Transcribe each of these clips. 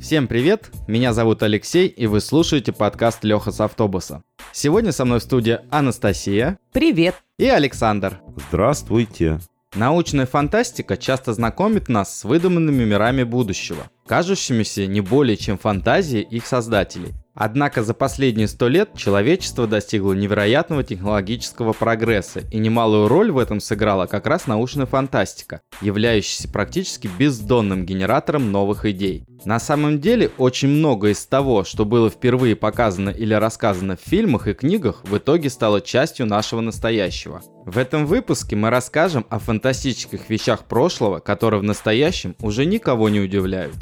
Всем привет, меня зовут Алексей, и вы слушаете подкаст Леха с автобуса. Сегодня со мной в студии Анастасия. Привет. И Александр. Здравствуйте. Научная фантастика часто знакомит нас с выдуманными мирами будущего, кажущимися не более чем фантазии их создателей. Однако за последние сто лет человечество достигло невероятного технологического прогресса, и немалую роль в этом сыграла как раз научная фантастика, являющаяся практически бездонным генератором новых идей. На самом деле, очень многое из того, что было впервые показано или рассказано в фильмах и книгах, в итоге стало частью нашего настоящего. В этом выпуске мы расскажем о фантастических вещах прошлого, которые в настоящем уже никого не удивляют.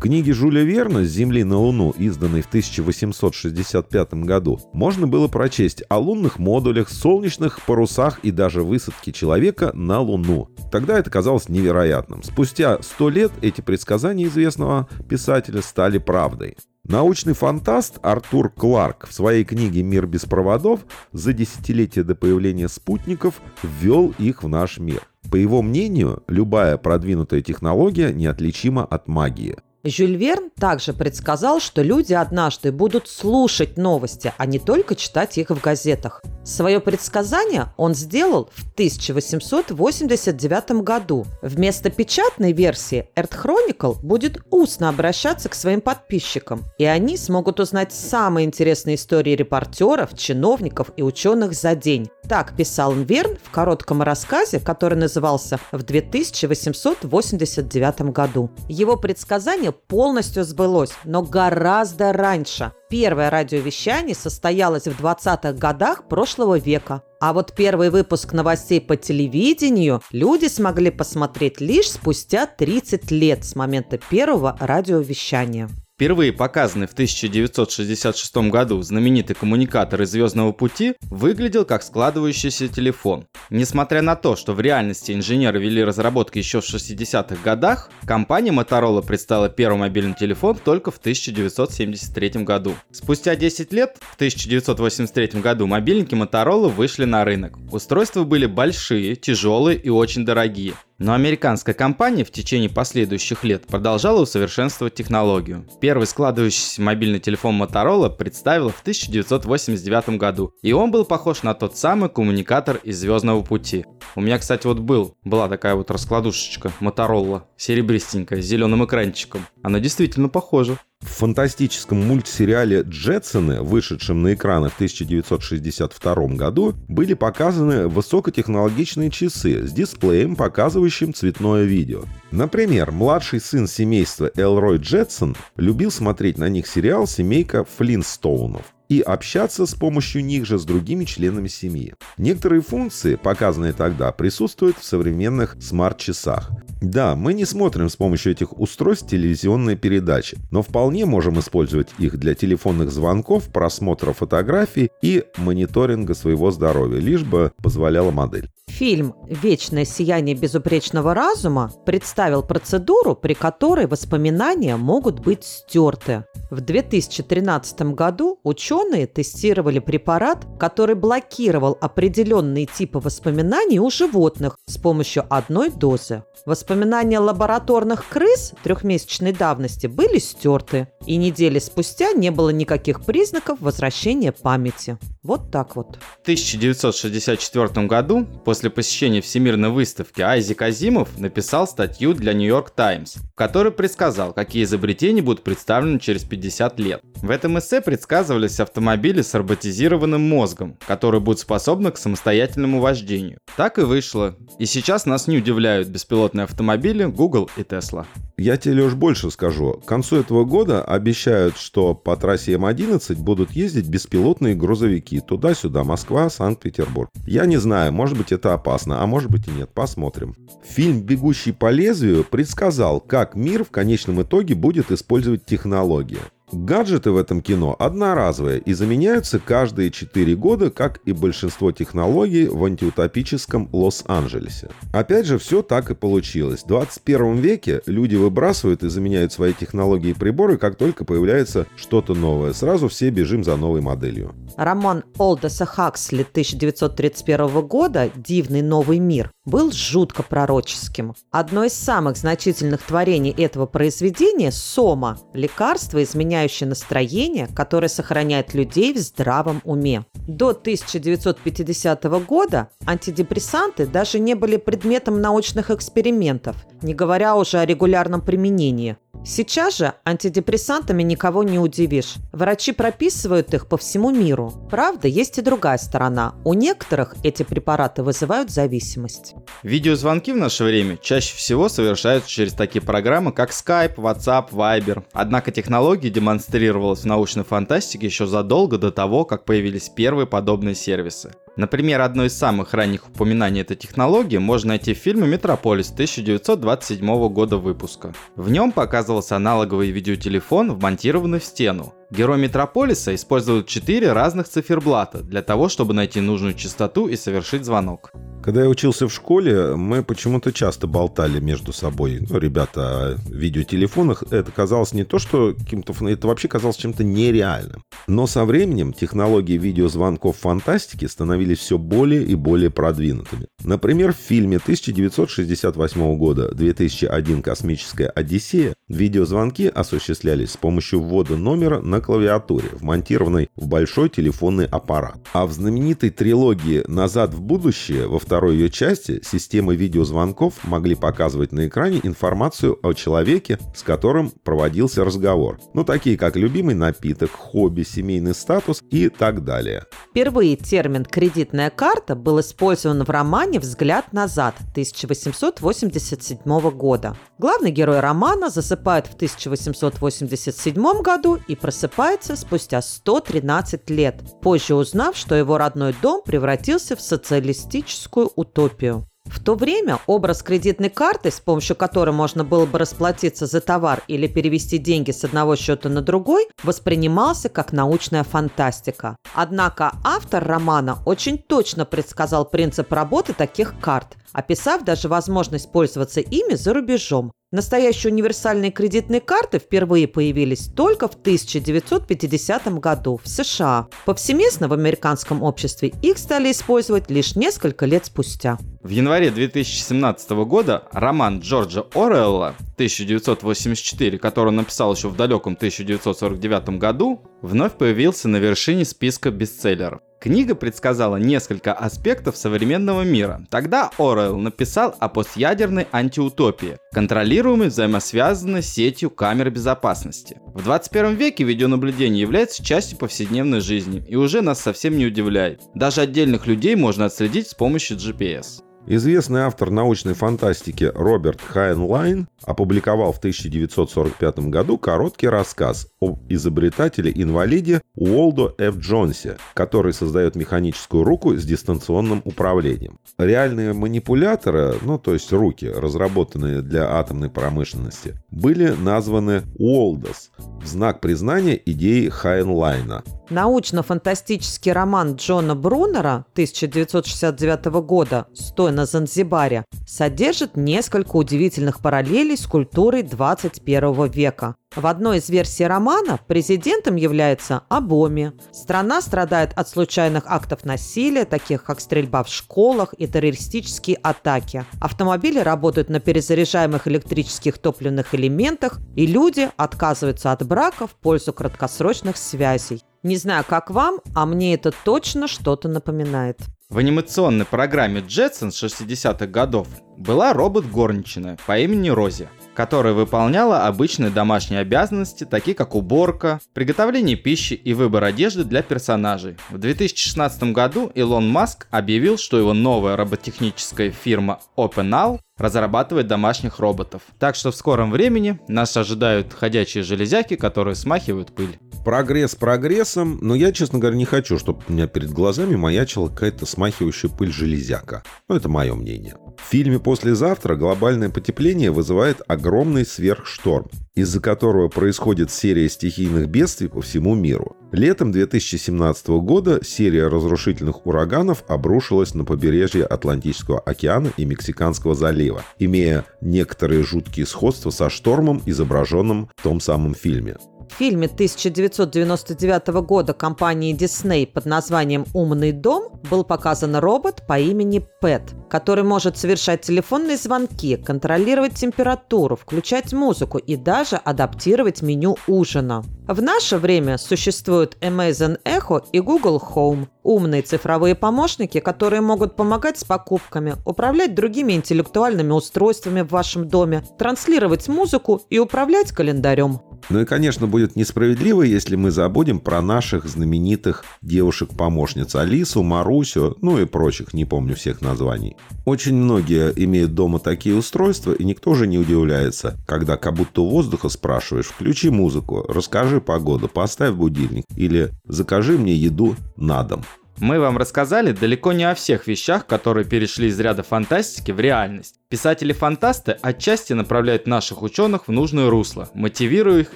Книге Жюля Верна «С Земли на Луну», изданной в 1865 году, можно было прочесть о лунных модулях, солнечных парусах и даже высадке человека на Луну. Тогда это казалось невероятным. Спустя сто лет эти предсказания известного писателя стали правдой. Научный фантаст Артур Кларк в своей книге «Мир без проводов» за десятилетия до появления спутников ввел их в наш мир. По его мнению, любая продвинутая технология неотличима от магии – Жюль Верн также предсказал, что люди однажды будут слушать новости, а не только читать их в газетах. Свое предсказание он сделал в 1889 году. Вместо печатной версии Earth Chronicle будет устно обращаться к своим подписчикам, и они смогут узнать самые интересные истории репортеров, чиновников и ученых за день. Так писал Верн в коротком рассказе, который назывался «В 2889 году». Его предсказание полностью сбылось, но гораздо раньше. Первое радиовещание состоялось в 20-х годах прошлого века. А вот первый выпуск новостей по телевидению люди смогли посмотреть лишь спустя 30 лет с момента первого радиовещания. Впервые показанный в 1966 году знаменитый коммуникатор из Звездного пути выглядел как складывающийся телефон. Несмотря на то, что в реальности инженеры вели разработки еще в 60-х годах, компания Motorola представила первый мобильный телефон только в 1973 году. Спустя 10 лет, в 1983 году, мобильники Motorola вышли на рынок. Устройства были большие, тяжелые и очень дорогие. Но американская компания в течение последующих лет продолжала усовершенствовать технологию. Первый складывающийся мобильный телефон Motorola представил в 1989 году, и он был похож на тот самый коммуникатор из Звездного пути. У меня, кстати, вот был, была такая вот раскладушечка Motorola, серебристенькая, с зеленым экранчиком. Она действительно похожа. В фантастическом мультсериале «Джетсоны», вышедшем на экраны в 1962 году, были показаны высокотехнологичные часы с дисплеем, показывающим цветное видео. Например, младший сын семейства Элрой Джетсон любил смотреть на них сериал «Семейка Флинстоунов» и общаться с помощью них же с другими членами семьи. Некоторые функции, показанные тогда, присутствуют в современных смарт-часах. Да, мы не смотрим с помощью этих устройств телевизионные передачи, но вполне можем использовать их для телефонных звонков, просмотра фотографий и мониторинга своего здоровья, лишь бы позволяла модель. Фильм «Вечное сияние безупречного разума» представил процедуру, при которой воспоминания могут быть стерты. В 2013 году ученые тестировали препарат, который блокировал определенные типы воспоминаний у животных с помощью одной дозы. Воспоминания лабораторных крыс трехмесячной давности были стерты, и недели спустя не было никаких признаков возвращения памяти. Вот так вот. В 1964 году, после посещения Всемирной выставки, Айзек Азимов написал статью для New York Times, в которой предсказал, какие изобретения будут представлены через 50 лет. В этом эссе предсказывались автомобили с роботизированным мозгом, которые будут способны к самостоятельному вождению. Так и вышло. И сейчас нас не удивляют беспилотные автомобили Google и Tesla. Я тебе, Леш, больше скажу. К концу этого года обещают, что по трассе М11 будут ездить беспилотные грузовики. Туда-сюда, Москва, Санкт-Петербург. Я не знаю, может быть это опасно, а может быть и нет. Посмотрим. Фильм «Бегущий по лезвию» предсказал, как мир в конечном итоге будет использовать технологии. Гаджеты в этом кино одноразовые и заменяются каждые 4 года, как и большинство технологий в антиутопическом Лос-Анджелесе. Опять же, все так и получилось. В 21 веке люди выбрасывают и заменяют свои технологии и приборы, как только появляется что-то новое. Сразу все бежим за новой моделью. Роман Олдоса Хаксли 1931 года «Дивный новый мир» был жутко пророческим. Одно из самых значительных творений этого произведения – «Сома» – лекарство, изменяющее настроение, которое сохраняет людей в здравом уме. До 1950 года антидепрессанты даже не были предметом научных экспериментов, не говоря уже о регулярном применении. Сейчас же антидепрессантами никого не удивишь. Врачи прописывают их по всему миру. Правда, есть и другая сторона. У некоторых эти препараты вызывают зависимость. Видеозвонки в наше время чаще всего совершаются через такие программы, как Skype, WhatsApp, Viber. Однако технология демонстрировалась в научной фантастике еще задолго до того, как появились первые подобные сервисы. Например, одно из самых ранних упоминаний этой технологии можно найти в фильме «Метрополис» 1927 года выпуска. В нем показывался аналоговый видеотелефон, вмонтированный в стену. Герой Метрополиса использует четыре разных циферблата для того, чтобы найти нужную частоту и совершить звонок. Когда я учился в школе, мы почему-то часто болтали между собой. Ну, ребята, о видеотелефонах. Это казалось не то, что каким-то... Это вообще казалось чем-то нереальным. Но со временем технологии видеозвонков фантастики становились все более и более продвинутыми. Например, в фильме 1968 года «2001. Космическая Одиссея» видеозвонки осуществлялись с помощью ввода номера на клавиатуре, вмонтированной в большой телефонный аппарат. А в знаменитой трилогии «Назад в будущее» во второй ее части системы видеозвонков могли показывать на экране информацию о человеке, с которым проводился разговор. Ну, такие как любимый напиток, хобби, семейный статус и так далее. Впервые термин «кредитная карта» был использован в романе «Взгляд назад» 1887 года. Главный герой романа засыпает в 1887 году и просыпается спустя 113 лет, позже узнав, что его родной дом превратился в социалистическую утопию. В то время образ кредитной карты, с помощью которой можно было бы расплатиться за товар или перевести деньги с одного счета на другой, воспринимался как научная фантастика. Однако автор романа очень точно предсказал принцип работы таких карт, описав даже возможность пользоваться ими за рубежом. Настоящие универсальные кредитные карты впервые появились только в 1950 году в США. Повсеместно в американском обществе их стали использовать лишь несколько лет спустя. В январе 2017 года роман Джорджа Оруэлла 1984, который он написал еще в далеком 1949 году, вновь появился на вершине списка бестселлеров. Книга предсказала несколько аспектов современного мира. Тогда Орел написал о постядерной антиутопии, контролируемой взаимосвязанной сетью камер безопасности. В 21 веке видеонаблюдение является частью повседневной жизни и уже нас совсем не удивляет. Даже отдельных людей можно отследить с помощью GPS. Известный автор научной фантастики Роберт Хайнлайн опубликовал в 1945 году короткий рассказ об изобретателе-инвалиде Уолдо Ф. Джонсе, который создает механическую руку с дистанционным управлением. Реальные манипуляторы, ну то есть руки, разработанные для атомной промышленности, были названы Waldos в знак признания идеи Хайнлайна. Научно-фантастический роман Джона Брунера 1969 года «Стой на Занзибаре» содержит несколько удивительных параллелей с культурой 21 века. В одной из версий романа президентом является Абоми. Страна страдает от случайных актов насилия, таких как стрельба в школах и террористические атаки. Автомобили работают на перезаряжаемых электрических топливных элементах, и люди отказываются от брака в пользу краткосрочных связей. Не знаю, как вам, а мне это точно что-то напоминает. В анимационной программе Jetson 60-х годов была робот-горничная по имени Рози которая выполняла обычные домашние обязанности, такие как уборка, приготовление пищи и выбор одежды для персонажей. В 2016 году Илон Маск объявил, что его новая роботехническая фирма OpenAll разрабатывает домашних роботов. Так что в скором времени нас ожидают ходячие железяки, которые смахивают пыль. Прогресс прогрессом, но я, честно говоря, не хочу, чтобы у меня перед глазами маячила какая-то смахивающая пыль железяка. Ну, это мое мнение. В фильме «Послезавтра» глобальное потепление вызывает огромный сверхшторм, из-за которого происходит серия стихийных бедствий по всему миру. Летом 2017 года серия разрушительных ураганов обрушилась на побережье Атлантического океана и Мексиканского залива, имея некоторые жуткие сходства со штормом, изображенным в том самом фильме. В фильме 1999 года компании Disney под названием «Умный дом» был показан робот по имени Пэт, который может совершать телефонные звонки, контролировать температуру, включать музыку и даже адаптировать меню ужина. В наше время существуют Amazon Echo и Google Home – умные цифровые помощники, которые могут помогать с покупками, управлять другими интеллектуальными устройствами в вашем доме, транслировать музыку и управлять календарем. Ну и, конечно, будет несправедливо, если мы забудем про наших знаменитых девушек-помощниц Алису, Марусю, ну и прочих, не помню всех названий. Очень многие имеют дома такие устройства, и никто же не удивляется, когда как будто воздуха спрашиваешь «включи музыку», «расскажи погоду», «поставь будильник» или «закажи мне еду на дом». Мы вам рассказали далеко не о всех вещах, которые перешли из ряда фантастики в реальность. Писатели-фантасты отчасти направляют наших ученых в нужное русло, мотивируя их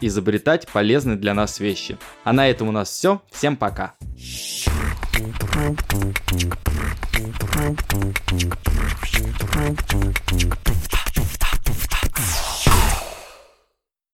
изобретать полезные для нас вещи. А на этом у нас все. Всем пока. Thank you.